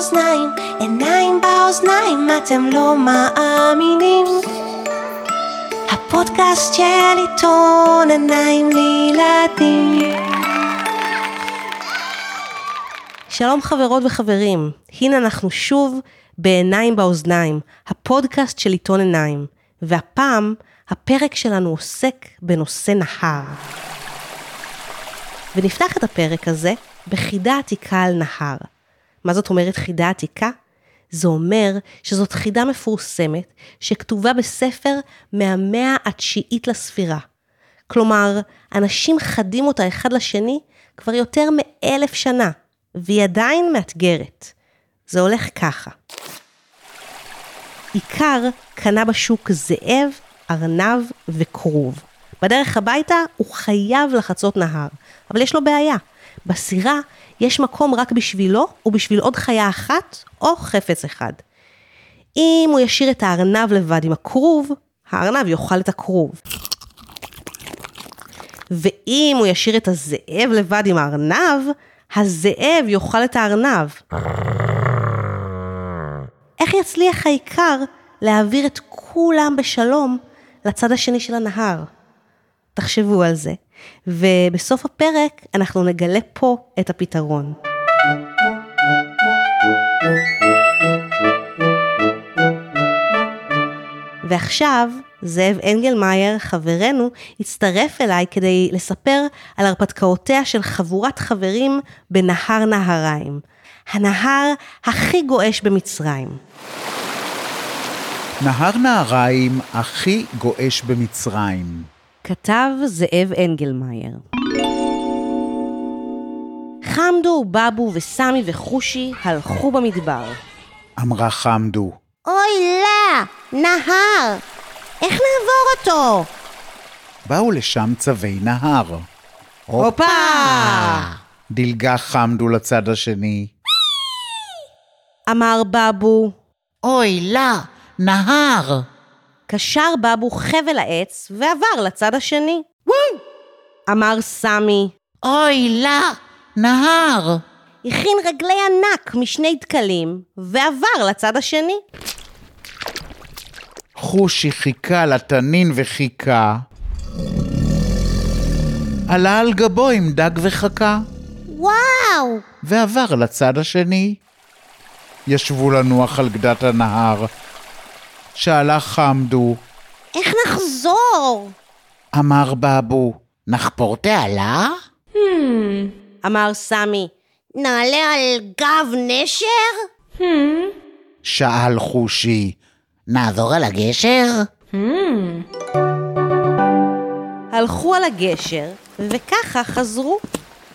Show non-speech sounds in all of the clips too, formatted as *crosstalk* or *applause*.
באוזניים, עיניים באוזניים, אתם לא מאמינים. הפודקאסט של עיתון עיניים לילדים. שלום חברות וחברים, הנה אנחנו שוב בעיניים באוזניים, הפודקאסט של עיתון עיניים, והפעם הפרק שלנו עוסק בנושא נהר. ונפתח את הפרק הזה בחידה עתיקה על נהר. מה זאת אומרת חידה עתיקה? זה אומר שזאת חידה מפורסמת שכתובה בספר מהמאה התשיעית לספירה. כלומר, אנשים חדים אותה אחד לשני כבר יותר מאלף שנה, והיא עדיין מאתגרת. זה הולך ככה. עיקר קנה בשוק זאב, ארנב וכרוב. בדרך הביתה הוא חייב לחצות נהר, אבל יש לו בעיה. בסירה יש מקום רק בשבילו ובשביל עוד חיה אחת או חפץ אחד. אם הוא ישאיר את הארנב לבד עם הכרוב, הארנב יאכל את הכרוב. ואם הוא ישאיר את הזאב לבד עם הארנב, הזאב יאכל את הארנב. איך יצליח העיקר להעביר את כולם בשלום לצד השני של הנהר? תחשבו על זה, ובסוף הפרק אנחנו נגלה פה את הפתרון. ועכשיו, זאב אנגלמאייר, חברנו, הצטרף אליי כדי לספר על הרפתקאותיה של חבורת חברים בנהר נהריים. הנהר הכי גועש במצרים. נהר נהריים הכי גועש במצרים. כתב זאב אנגלמאייר. חמדו, בבו וסמי וחושי הלכו במדבר. אמרה חמדו. אוי לה, נהר! איך נעבור אותו? באו לשם צווי נהר. הופה! דילגה חמדו לצד השני. אמר בבו. אוי לה, נהר! קשר בבו חבל העץ ועבר לצד השני. אמר סמי. אוי לה, נהר! הכין רגלי ענק משני דקלים ועבר לצד השני. חושי חיכה לתנין וחיכה. עלה על גבו עם דג וחכה, וואו! ועבר לצד השני. ישבו לנוח על גדת הנהר. שאלה חמדו, איך נחזור? אמר בבו, נחפור תעלה? אמר סמי. נעלה על גב נשר? שאל חושי, נעבור על הגשר? הלכו על הגשר, וככה חזרו.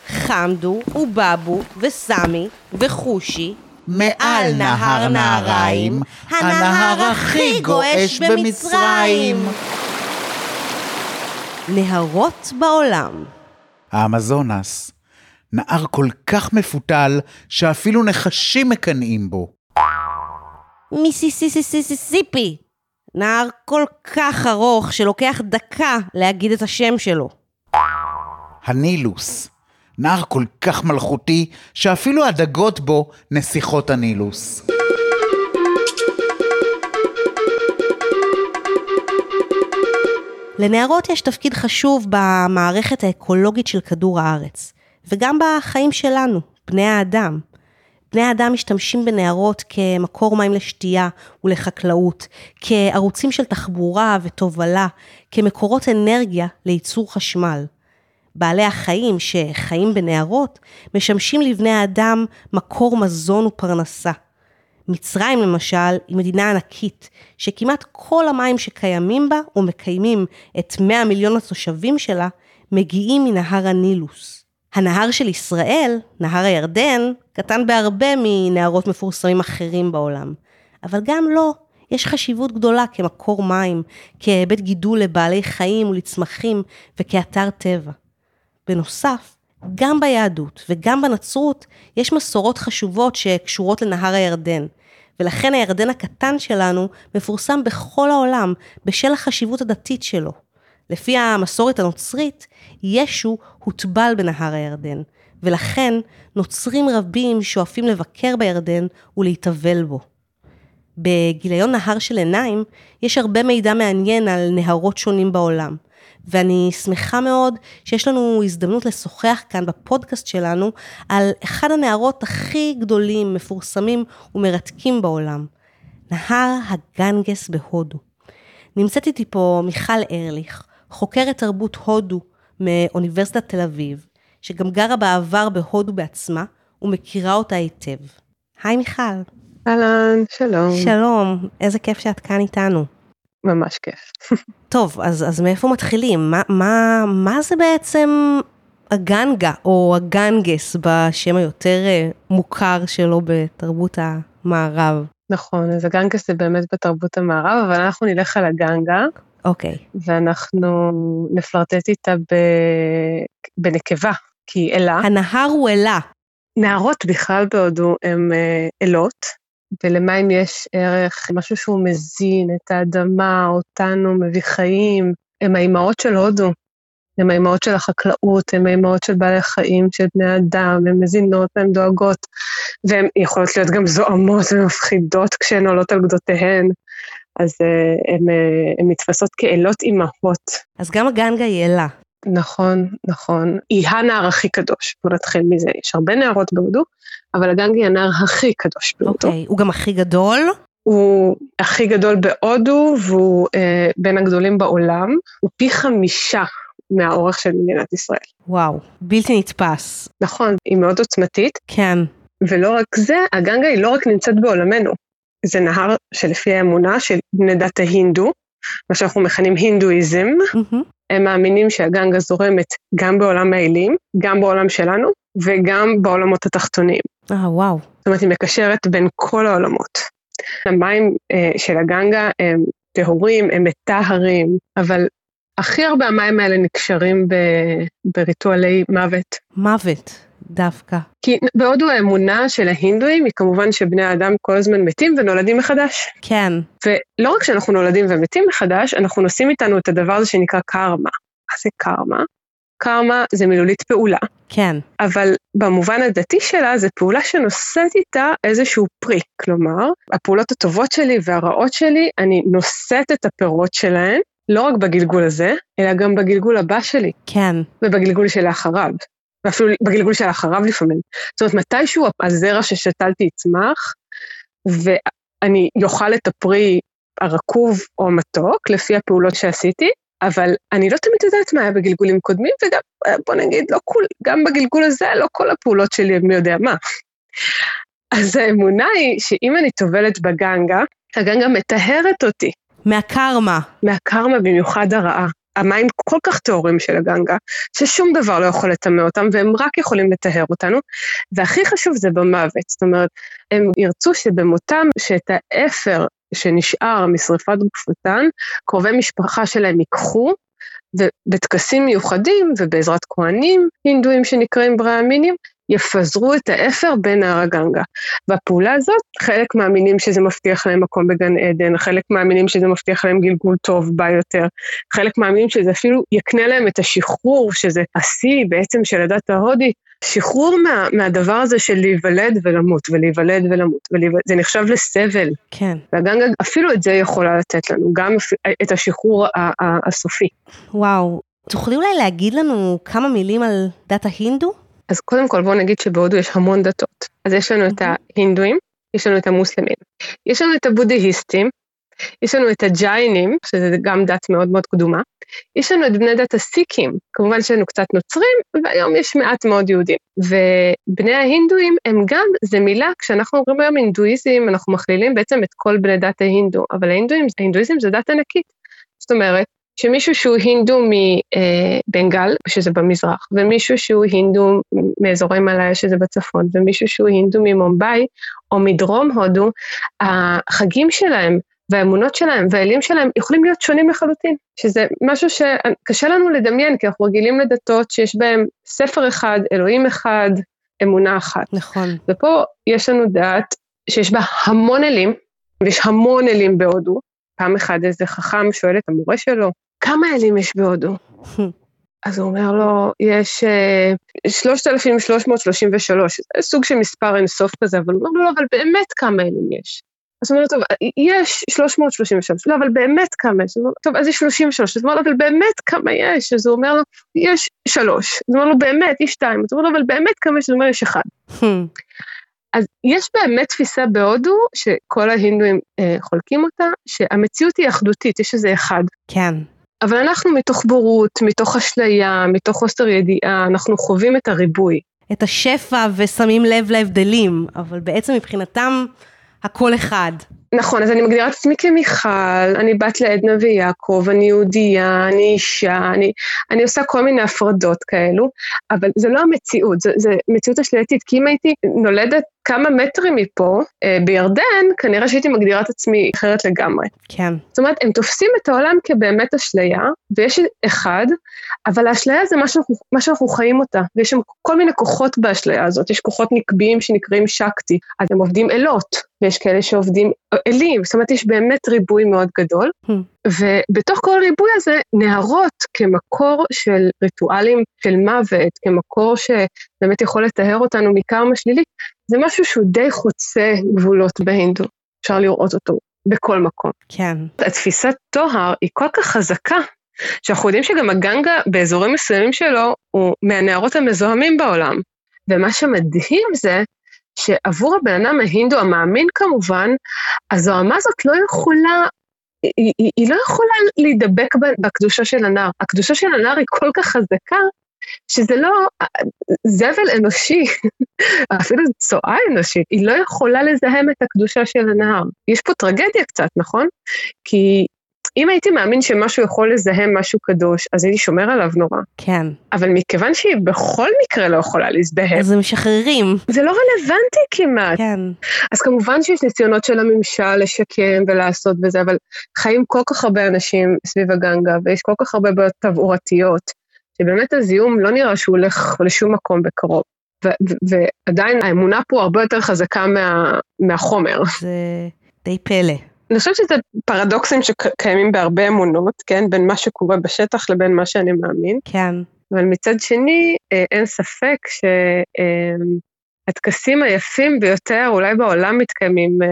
חמדו ובבו וסמי וחושי מעל נהר נהריים, הנהר הכי גועש במצרים. נהרות בעולם. האמזונס, נהר כל כך מפותל, שאפילו נחשים מקנאים בו. מיסיסיסיסיסיפי. נהר כל כך ארוך שלוקח דקה להגיד את השם שלו. הנילוס, נהר כל כך מלכותי, שאפילו הדגות בו נסיכות הנילוס. לנהרות יש תפקיד חשוב במערכת האקולוגית של כדור הארץ, וגם בחיים שלנו, בני האדם. בני האדם משתמשים בנהרות כמקור מים לשתייה ולחקלאות, כערוצים של תחבורה ותובלה, כמקורות אנרגיה לייצור חשמל. בעלי החיים שחיים בנהרות משמשים לבני האדם מקור מזון ופרנסה. מצרים למשל היא מדינה ענקית, שכמעט כל המים שקיימים בה ומקיימים את 100 מיליון התושבים שלה, מגיעים מנהר הנילוס. הנהר של ישראל, נהר הירדן, קטן בהרבה מנהרות מפורסמים אחרים בעולם. אבל גם לו יש חשיבות גדולה כמקור מים, כבית גידול לבעלי חיים ולצמחים וכאתר טבע. בנוסף, גם ביהדות וגם בנצרות יש מסורות חשובות שקשורות לנהר הירדן, ולכן הירדן הקטן שלנו מפורסם בכל העולם בשל החשיבות הדתית שלו. לפי המסורת הנוצרית, ישו הוטבל בנהר הירדן, ולכן נוצרים רבים שואפים לבקר בירדן ולהתאבל בו. בגיליון נהר של עיניים יש הרבה מידע מעניין על נהרות שונים בעולם, ואני שמחה מאוד שיש לנו הזדמנות לשוחח כאן בפודקאסט שלנו על אחד הנהרות הכי גדולים, מפורסמים ומרתקים בעולם, נהר הגנגס בהודו. נמצאת איתי פה מיכל ארליך, חוקרת תרבות הודו מאוניברסיטת תל אביב, שגם גרה בעבר בהודו בעצמה ומכירה אותה היטב. היי מיכל. אהלן, שלום. שלום, איזה כיף שאת כאן איתנו. ממש כיף. טוב, אז, אז מאיפה מתחילים? מה, מה, מה זה בעצם הגנגה, או הגנגס, בשם היותר אה, מוכר שלו בתרבות המערב? נכון, אז הגנגס זה באמת בתרבות המערב, אבל אנחנו נלך על הגנגה, אוקיי, ואנחנו נפלרטט איתה ב... בנקבה, כי היא אלה. הנהר הוא אלה. נערות בכלל בהודו הן אה, אלות, ולמים יש ערך, משהו שהוא מזין את האדמה, אותנו, מביא חיים. הן האימהות של הודו, הן האימהות של החקלאות, הן האימהות של בעלי חיים, של בני אדם, הן מזינות והן דואגות, והן יכולות להיות גם זועמות ומפחידות כשהן עולות על גדותיהן. אז אה, הן אה, הן נתפסות כאלות אימהות. אז גם הגנגה היא אלה. נכון, נכון. היא הנער הכי קדוש, בוא נתחיל מזה. יש הרבה נערות בהודו, אבל הגנגי היא הנער הכי קדוש בהודו. אוקיי, הוא גם הכי גדול. הוא הכי גדול בהודו, והוא אה, בין הגדולים בעולם. הוא פי חמישה מהאורך של מדינת ישראל. וואו, בלתי נתפס. נכון, היא מאוד עוצמתית, כן, ולא רק זה, הגנגה היא לא רק נמצאת בעולמנו. זה נהר שלפי האמונה של בני דת ההינדו, מה שאנחנו מכנים הינדואיזם, מהמם. הם מאמינים שהגנגה זורמת גם בעולם האלים, גם בעולם שלנו, וגם בעולמות התחתונים. אה, וואו. זאת אומרת, היא מקשרת בין כל העולמות. המים אה, של הגנגה הם טהורים, הם מטהרים, אבל הכי הרבה המים האלה נקשרים ב, בריטואלי מוות. מוות, דווקא. כי בהודו האמונה של ההינדואים היא כמובן שבני האדם כל הזמן מתים ונולדים מחדש. כן, ולא רק שאנחנו נולדים ומתים מחדש, אנחנו נושאים איתנו את הדבר הזה שנקרא קרמה. מה זה קרמה? קרמה זה מילולית פעולה, כן, אבל במובן הדתי שלה זה פעולה שנושאת איתה איזשהו פרי. כלומר, הפעולות הטובות שלי והרעות שלי, אני נושאת את הפירות שלהן, לא רק בגלגול הזה, אלא גם בגלגול הבא שלי, כן, ובגלגול שלאחריו. ואפילו בגלגול שלאחריו לפעמים. זאת אומרת, מתישהו הזרע ששתלתי יצמח, ואני אוכל את הפרי הרקוב או המתוק, לפי הפעולות שעשיתי, אבל אני לא תמיד יודעת מה היה בגלגולים קודמים, וגם, בוא נגיד, לא כול, גם בגלגול הזה, לא כל הפעולות שלי הם מי יודע מה. אז האמונה היא שאם אני טובלת בגנגה, הגנגה מטהרת אותי מהקרמה. מהקרמה, במיוחד הרעה. המים כל כך טהורים של הגנגה, ששום דבר לא יכול לטמא אותם, והם רק יכולים לטהר אותנו. והכי חשוב זה במוות, זאת אומרת, הם ירצו שבמותם, שאת האפר שנשאר משרפת גופותן, קרובי משפחה שלהם ייקחו, ובטקסים מיוחדים ובעזרת כהנים הינדואים שנקראים ברהמינים, יפזרו את האפר בין נהר הגנגה. והפעולה הזאת, חלק מאמינים שזה מבטיח להם מקום בגן עדן, חלק מאמינים שזה מבטיח להם גלגול טוב בא יותר, חלק מאמינים שזה אפילו יקנה להם את השחרור, שזה השיא בעצם של הדת ההודית, שחרור מה, מהדבר הזה של להיוולד ולמות, ולהיוולד ולמות, ולהיוולד, זה נחשב לסבל. כן, והגנגה אפילו את זה יכולה לתת לנו, גם את השחרור ה- ה- הסופי. וואו. תוכלי אולי להגיד לנו כמה מילים על דת ההינדו? אז קודם כל בואו נגיד שבהודו יש המון דתות. אז יש לנו את ההינדואים, יש לנו את המוסלמים, יש לנו את הבודהיסטים, יש לנו את הג'יינים, שזה גם דת מאוד מאוד קדומה, יש לנו את בני דת הסיקים, כמובן שיש לנו קצת נוצרים, והיום יש מעט מאוד יהודים. ובני ההינדואים הם גם, זה מילה, כשאנחנו אומרים היום הינדואיזם, אנחנו מכלילים בעצם את כל בני דת ההינדו, אבל ההינדואים, ההינדואיזם זה דת ענקית. זאת אומרת, שמישהו שהוא הינדו מבנגל, שזה במזרח, ומישהו שהוא הינדו מאזורי מלאיה, שזה בצפון, ומישהו שהוא הינדו ממומבאי, או מדרום הודו, החגים שלהם והאמונות שלהם והאלים שלהם יכולים להיות שונים לחלוטין, שזה משהו שקשה לנו לדמיין, כי אנחנו רגילים לדתות שיש בהם ספר אחד, אלוהים אחד, אמונה אחת. נכון. ופה יש לנו דת שיש בה המון אלים, ויש המון אלים בהודו. פעם אחת איזה חכם שואל את המורה שלו, כמה אלים יש בהודו? *laughs* אז הוא אומר לו, יש אה, 3,333, זה סוג של מספר אינסוף כזה, אבל הוא אומר לו, לא, אבל באמת כמה אלים יש? אז הוא אומר, טוב, יש 333, לא, אבל באמת כמה יש? טוב, אז יש 33, אז הוא אומר לו, אבל באמת כמה יש? אז הוא אומר לו, יש שלוש. אז הוא אומר לו, באמת, יש שתיים. אז הוא אומר לו, אבל באמת כמה יש? אז הוא אומר, יש אחד. Hmm, *laughs* אז יש באמת תפיסה בהודו, שכל ההינדואים אה, חולקים אותה, שהמציאות היא אחדותית, יש איזה אחד. כן, אבל אנחנו מתוך בורות, מתוך אשליה, מתוך חוסר ידיעה, אנחנו חווים את הריבוי. את השפע ושמים לב להבדלים, אבל בעצם מבחינתם הכל אחד. נכון, אז אני מגדירה את עצמי כמיכל, אני בת לעדנה ויעקב, אני יהודייה, אני אישה, אני, אני עושה כל מיני הפרדות כאלו, אבל זה לא המציאות, זה מציאות אשלייתית, כי אם הייתי נולדת כמה מטרים מפה, אה, בירדן, כנראה שהייתי מגדירה את עצמי אחרת לגמרי. כן, זאת אומרת, הם תופסים את העולם כבאמת אשליה, ויש אחד, אבל האשליה זה מה שאנחנו, מה שאנחנו חיים אותה, ויש שם כל מיני כוחות באשליה הזאת, יש כוחות נקביים שנקראים שקטי, אז הם עובדים אלות, ויש כאלה שעובדים אלים, זאת אומרת, יש באמת ריבוי מאוד גדול, Hmm. ובתוך כל הריבוי הזה, נהרות כמקור של ריטואלים של מוות, כמקור שבאמת יכול לטהר אותנו מקרמה שלילית, זה משהו שהוא די חוצה גבולות בהינדו, אפשר לראות אותו בכל מקום. כן, התפיסת טוהר היא כל כך חזקה, שאנחנו יודעים שגם הגנגה באזורים מסוימים שלו הוא מהנהרות המזוהמים בעולם. ומה שמדהים זה שעבור הבן אדם ההינדו המאמין כמובן, הזוהמה הזאת לא יכולה, היא, היא, היא לא יכולה להידבק בקדושה של הנהר. הקדושה של הנהר היא כל כך חזקה, שזה לא זבל אנושי, *laughs* אפילו צואה אנושית, היא לא יכולה לזהם את הקדושה של הנהר. יש פה טרגדיה קצת, נכון? כי אם הייתי מאמין שמשהו יכול לזהם משהו קדוש, אז הייתי שומר עליו נורא. כן. אבל מכיוון שהיא בכל מקרה לא יכולה להזדהם, אז הם משחררים. זה לא רלוונטי כמעט. כן, אז כמובן שיש ניסיונות של הממשל לשקם ולעשות וזה, אבל חיים כל כך הרבה אנשים סביב הגנגה, ויש כל כך הרבה בעיות תברואתיות, שבאמת הזיהום לא נראה שהוא הולך לשום מקום בקרוב. ו- ו- ועדיין האמונה פה הרבה יותר חזקה מה- מהחומר. זה די פלא. אני חושבת שזה פרדוקסים שקיימים בהרבה אמונות, כן? בין מה שקורה בשטח לבין מה שאני מאמין. כן, אבל מצד שני, אה, אין ספק שהטקסים היפים ביותר אולי בעולם מתקיימים אה,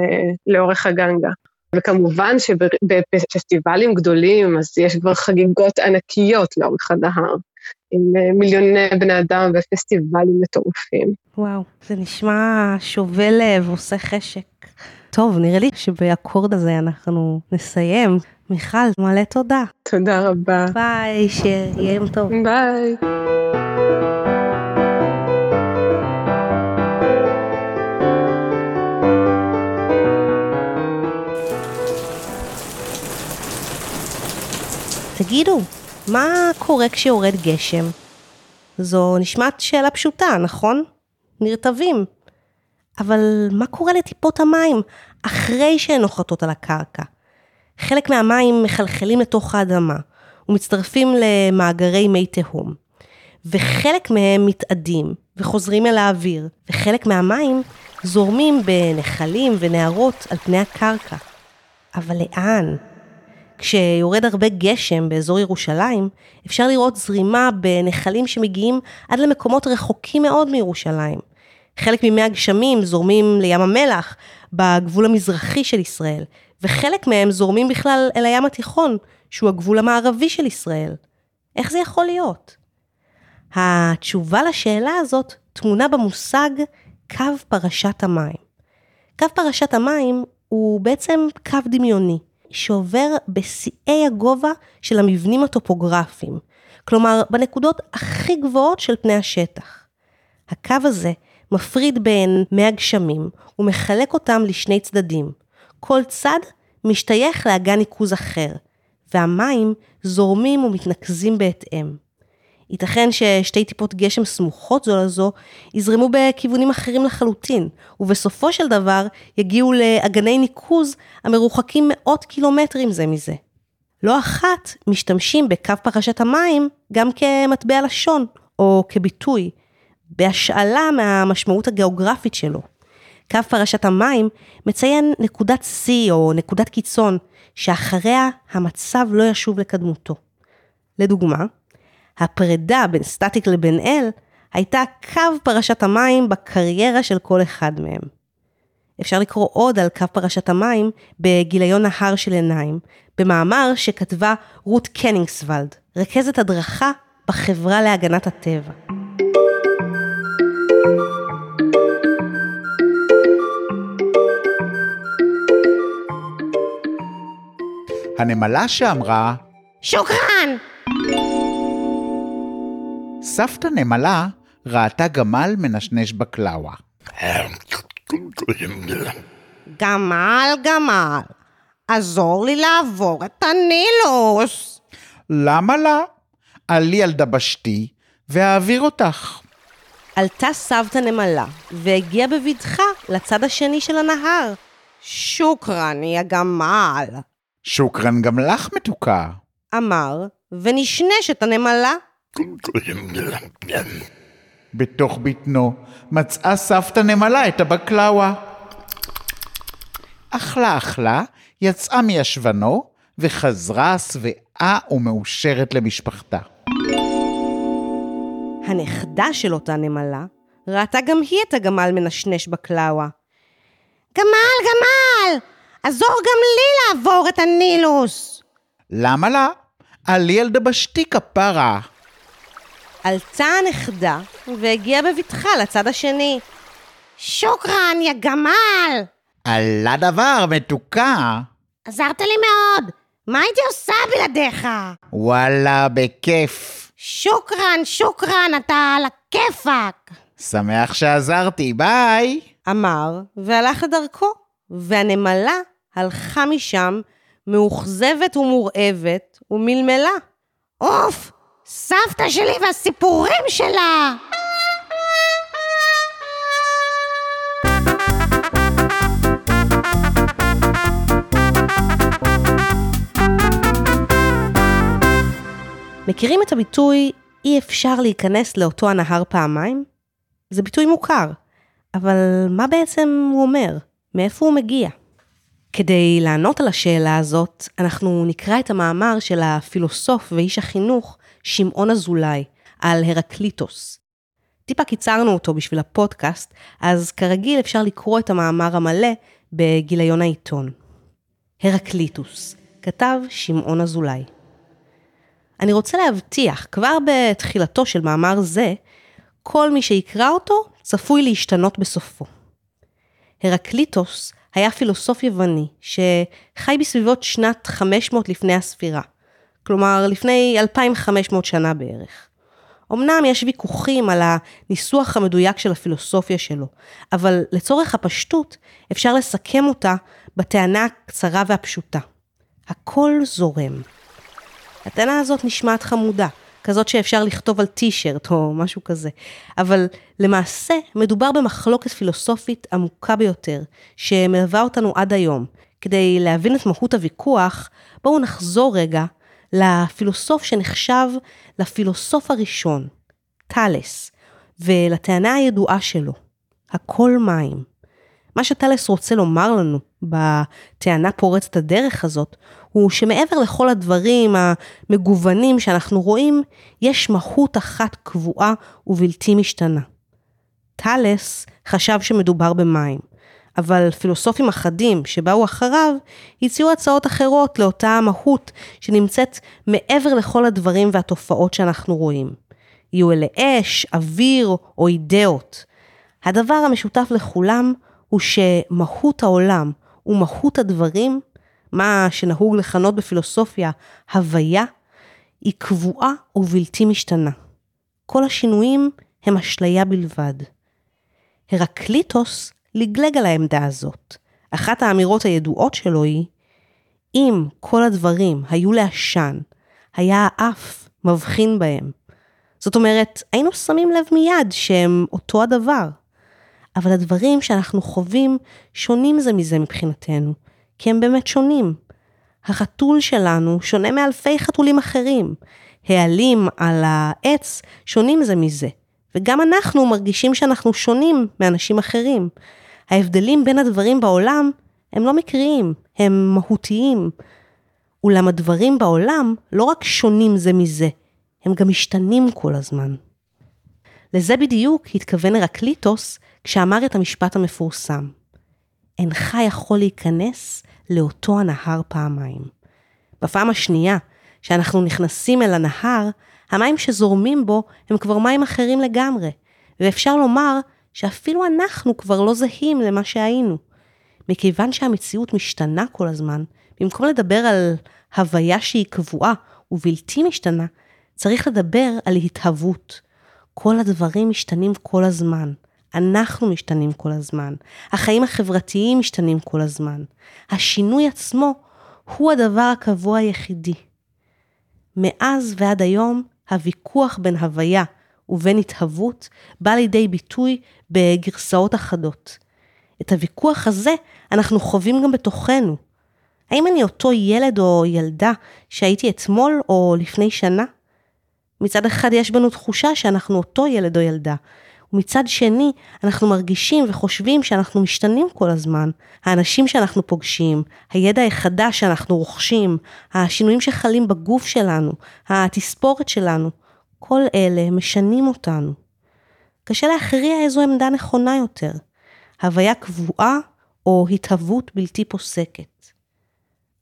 לאורך הגנגה. וכמובן שבפסטיבלים גדולים, אז יש כבר חגיגות ענקיות לאורך הנהר, עם מיליוני בני אדם ופסטיבלים מטורפים. וואו, זה נשמע שובה לב, עושה חשק. טוב, נראה לי שבאקורד הזה אנחנו נסיים. מיכל, מלא תודה. תודה רבה. ביי, שיהיה יום טוב. ביי. תגידו, מה קורה כשיורד גשם? זו נשמעת שאלה פשוטה, נכון? נרטבים. אבל מה קורה לטיפות המים אחרי שהן נוחתות על הקרקע? חלק מהמים מחלחלים לתוך האדמה ומצטרפים למאגרי מי תהום, וחלק מהם מתאדים וחוזרים אל האוויר, וחלק מהמים זורמים בנחלים ונהרות על פני הקרקע. אבל לאן? כשיורד הרבה גשם באזור ירושלים, אפשר לראות זרימה בנחלים שמגיעים עד למקומות רחוקים מאוד מירושלים. חלק ממי הגשמים זורמים לים המלח, בגבול המזרחי של ישראל, וחלק מהם זורמים בכלל אל הים התיכון, שהוא הגבול המערבי של ישראל. איך זה יכול להיות? התשובה לשאלה הזאת טמונה במושג קו פרשת המים. קו פרשת המים הוא בעצם קו דמיוני, שעובר בשיאי הגובה של המבנים הטופוגרפיים, כלומר בנקודות הכי גבוהות של פני השטח. הקו הזה מפריד בין מי הגשמים ומחלק אותם לשני צדדים. כל צד משתייך לאגן ניקוז אחר, והמים זורמים ומתנקזים בהתאם. ייתכן ששתי טיפות גשם סמוכות זו לזו יזרמו בכיוונים אחרים לחלוטין, ובסופו של דבר יגיעו לאגני ניקוז המרוחקים מאות קילומטרים זה מזה. לא אחת משתמשים בקו פרשת המים גם כמטבע לשון, או כביטוי, בהשאלה מהמשמעות הגיאוגרפית שלו. קו פרשת המים מציין נקודת שיא או נקודת קיצון, שאחריה המצב לא ישוב לקדמותו. לדוגמה, הפרידה בין סטטיק לבן אל הייתה קו פרשת המים בקריירה של כל אחד מהם. אפשר לקרוא עוד על קו פרשת המים בגיליון נהר של עיניים, במאמר שכתבה רות קנינגסוולד, רכזת הדרכה בחברה להגנת הטבע. הנמלה שאמרה, שוקרן! סבתא נמלה ראתה גמל מנשנש בקלאווה. גמל, גמל, עזור לי לעבור את הנילוס. למה לה? עלי על דבשתי ואעביר אותך. עלתה סבתא נמלה והגיעה בבטחה לצד השני של הנהר. שוקרן, יא גמל. שוקרן גם לך מתוקה. אמר, ונשנש את הנמלה. בתוך בטנו מצאה סבתא נמלה את הבקלאווה. אכלה אכלה, יצאה מישבנו וחזרה שבעה ומאושרת למשפחתה. הנכדה של אותה נמלה ראתה גם היא את הגמל מנשנש בקלאווה. גמל, גמל! עזור גם לי לעבור את הנילוס. למה לה? עלי על דבשתי כפרה. עלתה הנכדה והגיעה בבטחה לצד השני. שוקרן, יא גמל! על הדבר, מתוקה. עזרת לי מאוד. מה הייתי עושה בלעדיך? וואלה, בכיף. שוקרן, שוקרן, אתה על הכיפאק. שמח שעזרתי, ביי. אמר והלך לדרכו, והנמלה הלכה משם מאוכזבת ומורעבת ומלמלה. אוף, סבתא שלי והסיפורים שלה! מכירים את הביטוי אי אפשר להיכנס לאותו הנהר פעמיים? זה ביטוי מוכר, אבל מה בעצם הוא אומר? מאיפה הוא מגיע? כדי לענות על השאלה הזאת, אנחנו נקרא את המאמר של הפילוסוף ואיש החינוך שמעון אזולאי על הרקליטוס. טיפה קיצרנו אותו בשביל הפודקאסט, אז כרגיל אפשר לקרוא את המאמר המלא בגיליון העיתון. הרקליטוס, כתב שמעון אזולאי. אני רוצה להבטיח, כבר בתחילתו של מאמר זה, כל מי שיקרא אותו צפוי להשתנות בסופו. הרקליטוס היה פילוסוף יווני שחי בסביבות שנת 500 לפני הספירה, כלומר לפני 2500 שנה בערך. אמנם יש ויכוחים על הניסוח המדויק של הפילוסופיה שלו, אבל לצורך הפשטות אפשר לסכם אותה בטענה הקצרה והפשוטה. הכל זורם. הטענה הזאת נשמעת חמודה, כזאת שאפשר לכתוב על טישרט או משהו כזה, אבל למעשה מדובר במחלוקת פילוסופית עמוקה ביותר, שמלווה אותנו עד היום. כדי להבין את מהות הוויכוח, בואו נחזור רגע לפילוסוף שנחשב לפילוסוף הראשון, טאלס, ולטענה הידועה שלו, הכל מים. מה שטאלס רוצה לומר לנו בטענה פורצת הדרך הזאת, הוא שמעבר לכל הדברים המגוונים שאנחנו רואים, יש מהות אחת קבועה ובלתי משתנה. טאלס חשב שמדובר במים, אבל פילוסופים אחדים שבאו אחריו הציעו הצעות אחרות לאותה המהות שנמצאת מעבר לכל הדברים והתופעות שאנחנו רואים. יהיו אלה אש, אוויר או אידאות. הדבר המשותף לכולם הוא שמהות העולם ומהות הדברים, מה שנהוג לכנות בפילוסופיה הוויה, היא קבועה ובלתי משתנה. כל השינויים הם אשליה בלבד. הרקליטוס לגלג על העמדה הזאת. אחת האמירות הידועות שלו היא, אם כל הדברים היו לעשן, היה האף מבחין בהם. זאת אומרת, היינו שמים לב מיד שהם אותו הדבר. אבל הדברים שאנחנו חווים שונים זה מזה מבחינתנו, כי הם באמת שונים. החתול שלנו שונה מאלפי חתולים אחרים. העלים על העץ שונים זה מזה. וגם אנחנו מרגישים שאנחנו שונים מאנשים אחרים. ההבדלים בין הדברים בעולם הם לא מקריים, הם מהותיים. אולם הדברים בעולם לא רק שונים זה מזה, הם גם משתנים כל הזמן. לזה בדיוק התכוון הרקליטוס כשאמר את המשפט המפורסם. אינך יכול להיכנס לאותו הנהר פעמיים. בפעם השנייה, שאנחנו נכנסים אל הנהר, המים שזורמים בו הם כבר מים אחרים לגמרי, ואפשר לומר שאפילו אנחנו כבר לא זהים למה שהיינו. מכיוון שהמציאות משתנה כל הזמן, במקום לדבר על הוויה שהיא קבועה ובלתי משתנה, צריך לדבר על התהוות. כל הדברים משתנים כל הזמן. אנחנו משתנים כל הזמן. החיים החברתיים משתנים כל הזמן. השינוי עצמו הוא הדבר הקבוע היחידי. מאז ועד היום, הוויכוח בין הוויה ובין התהוות בא לידי ביטוי בגרסאות אחדות. את הוויכוח הזה אנחנו חווים גם בתוכנו. האם אני אותו ילד או ילדה שהייתי אתמול או לפני שנה? מצד אחד יש בנו תחושה שאנחנו אותו ילד או ילדה, ומצד שני אנחנו מרגישים וחושבים שאנחנו משתנים כל הזמן. האנשים שאנחנו פוגשים, הידע החדש שאנחנו רוכשים, השינויים שחלים בגוף שלנו, התספורת שלנו, כל אלה משנים אותנו. קשה להכריע איזו עמדה נכונה יותר, הוויה קבועה או התהוות בלתי פוסקת.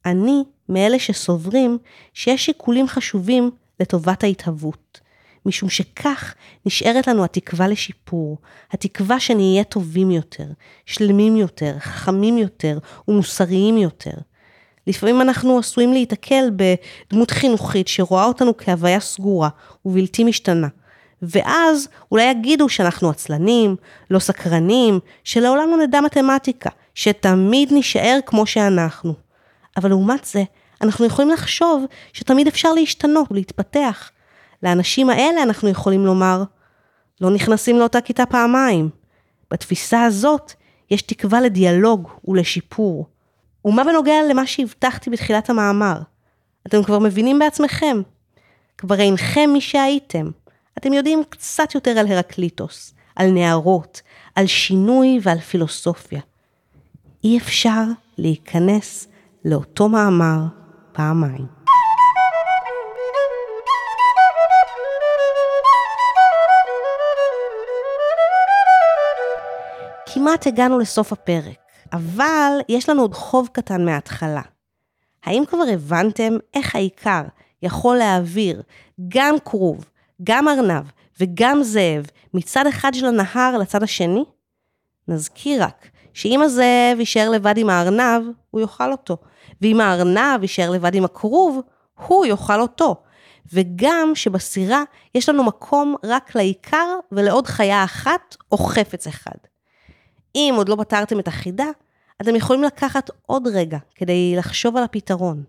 אני מאלה שסוברים שיש שיקולים חשובים לטובת ההתהוות, משום שכך נשארת לנו התקווה לשיפור, התקווה שנהיה טובים יותר, שלמים יותר, חכמים יותר ומוסריים יותר. לפעמים אנחנו עשויים להיתקל בדמות חינוכית שרואה אותנו כהוויה סגורה ובלתי משתנה. ואז אולי יגידו שאנחנו עצלנים, לא סקרנים, שלעולם לא נדע מתמטיקה, שתמיד נישאר כמו שאנחנו. אבל לעומת זה, אנחנו יכולים לחשוב שתמיד אפשר להשתנות ולהתפתח. לאנשים האלה אנחנו יכולים לומר, לא נכנסים לאותה כיתה פעמיים. בתפיסה הזאת יש תקווה לדיאלוג ולשיפור. ומה בנוגע למה שהבטחתי בתחילת המאמר? אתם כבר מבינים בעצמכם. כבר אינכם מי שהייתם. אתם יודעים קצת יותר על הרקליטוס, על נערות, על שינוי ועל פילוסופיה. אי אפשר להיכנס לאותו מאמר פעמיים. כמעט הגענו לסוף הפרק, אבל יש לנו עוד חוב קטן מההתחלה. האם כבר הבנתם איך העיקר יכול להעביר גם כרוב, גם ארנב וגם זאב מצד אחד של הנהר לצד השני? נזכיר רק שאם הזאב יישאר לבד עם הארנב, הוא יאכל אותו, ואם הארנב יישאר לבד עם הכרוב, הוא יאכל אותו. וגם שבסירה יש לנו מקום רק לעיקר ולעוד חיה אחת או חפץ אחד. אם עוד לא פתרתם את החידה, אתם יכולים לקחת עוד רגע כדי לחשוב על הפתרון.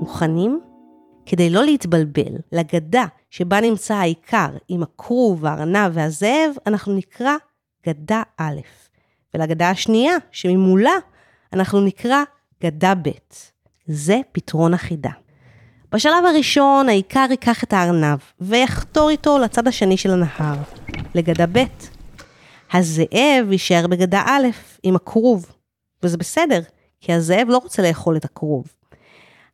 מוכנים? כדי לא להתבלבל, לגדה שבה נמצא העיקר עם הכרוב, הארנב והזאב, אנחנו נקרא גדה א', ולגדה השנייה, שממולה, אנחנו נקרא גדה ב'. זה פתרון החידה. בשלב הראשון, העיקר ייקח את הארנב ויחתור איתו לצד השני של הנהר, לגדה ב'. הזאב יישאר בגדה א' עם הכרוב, וזה בסדר, כי הזאב לא רוצה לאכול את הכרוב.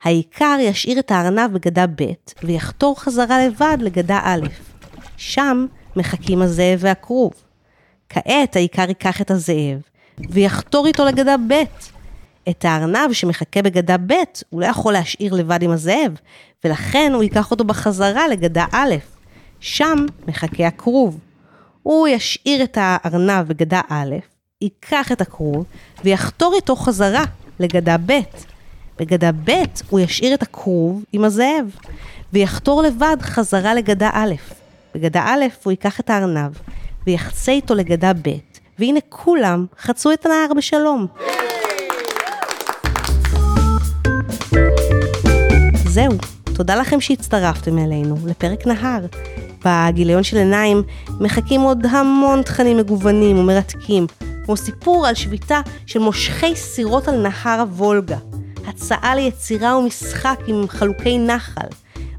העיקר ישאיר את הארנב בגדה ב' ויחתור חזרה לבד לגדה א'. שם מחכים הזאב והכרוב. כעת העיקר ייקח את הזאב ויחתור איתו לגדה ב'. את הארנב שמחכה בגדה ב', הוא לא יכול להשאיר לבד עם הזאב, ולכן הוא ייקח אותו בחזרה לגדה א', שם מחכה הכרוב. הוא ישאיר את הארנב בגדה א', ייקח את הכרוב, ויחתור איתו חזרה לגדה ב'. בגדה ב' הוא ישאיר את הכרוב עם הזאב, ויחתור לבד חזרה לגדה א'. בגדה א' הוא ייקח את הארנב, ויחצה איתו לגדה ב', והנה כולם חצו את הנהר בשלום. זהו, תודה לכם שהצטרפתם אלינו לפרק נהר. בגיליון של עיניים מחכים עוד המון תכנים מגוונים ומרתקים, כמו סיפור על שביתה של מושכי סירות על נהר הוולגה, הצעה ליצירה ומשחק עם חלוקי נחל,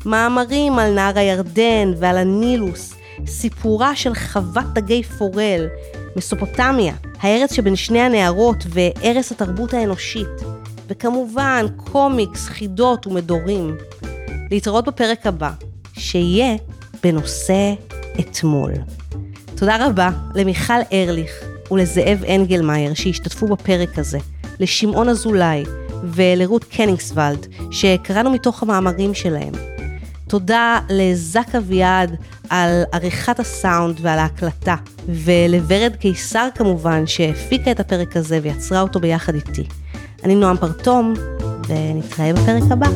מאמרים על נהר הירדן ועל הנילוס, סיפורה של חוות דגי פורל, מסופוטמיה, הארץ שבין שני הנהרות וערש התרבות האנושית, וכמובן קומיקס, חידות ומדורים. להתראות בפרק הבא, שיהיה בנושא אתמול. תודה רבה למיכל ארליך ולזאב אנגלמאייר שהשתתפו בפרק הזה, לשמעון אזולאי ולרות קניגסוולד שקראנו מתוך המאמרים שלהם. תודה לזק אביעד על עריכת הסאונד ועל ההקלטה, ולוורד קיסר כמובן שהפיקה את הפרק הזה ויצרה אותו ביחד איתי. אני נועם פרטום, ונתראה בפרק הבא.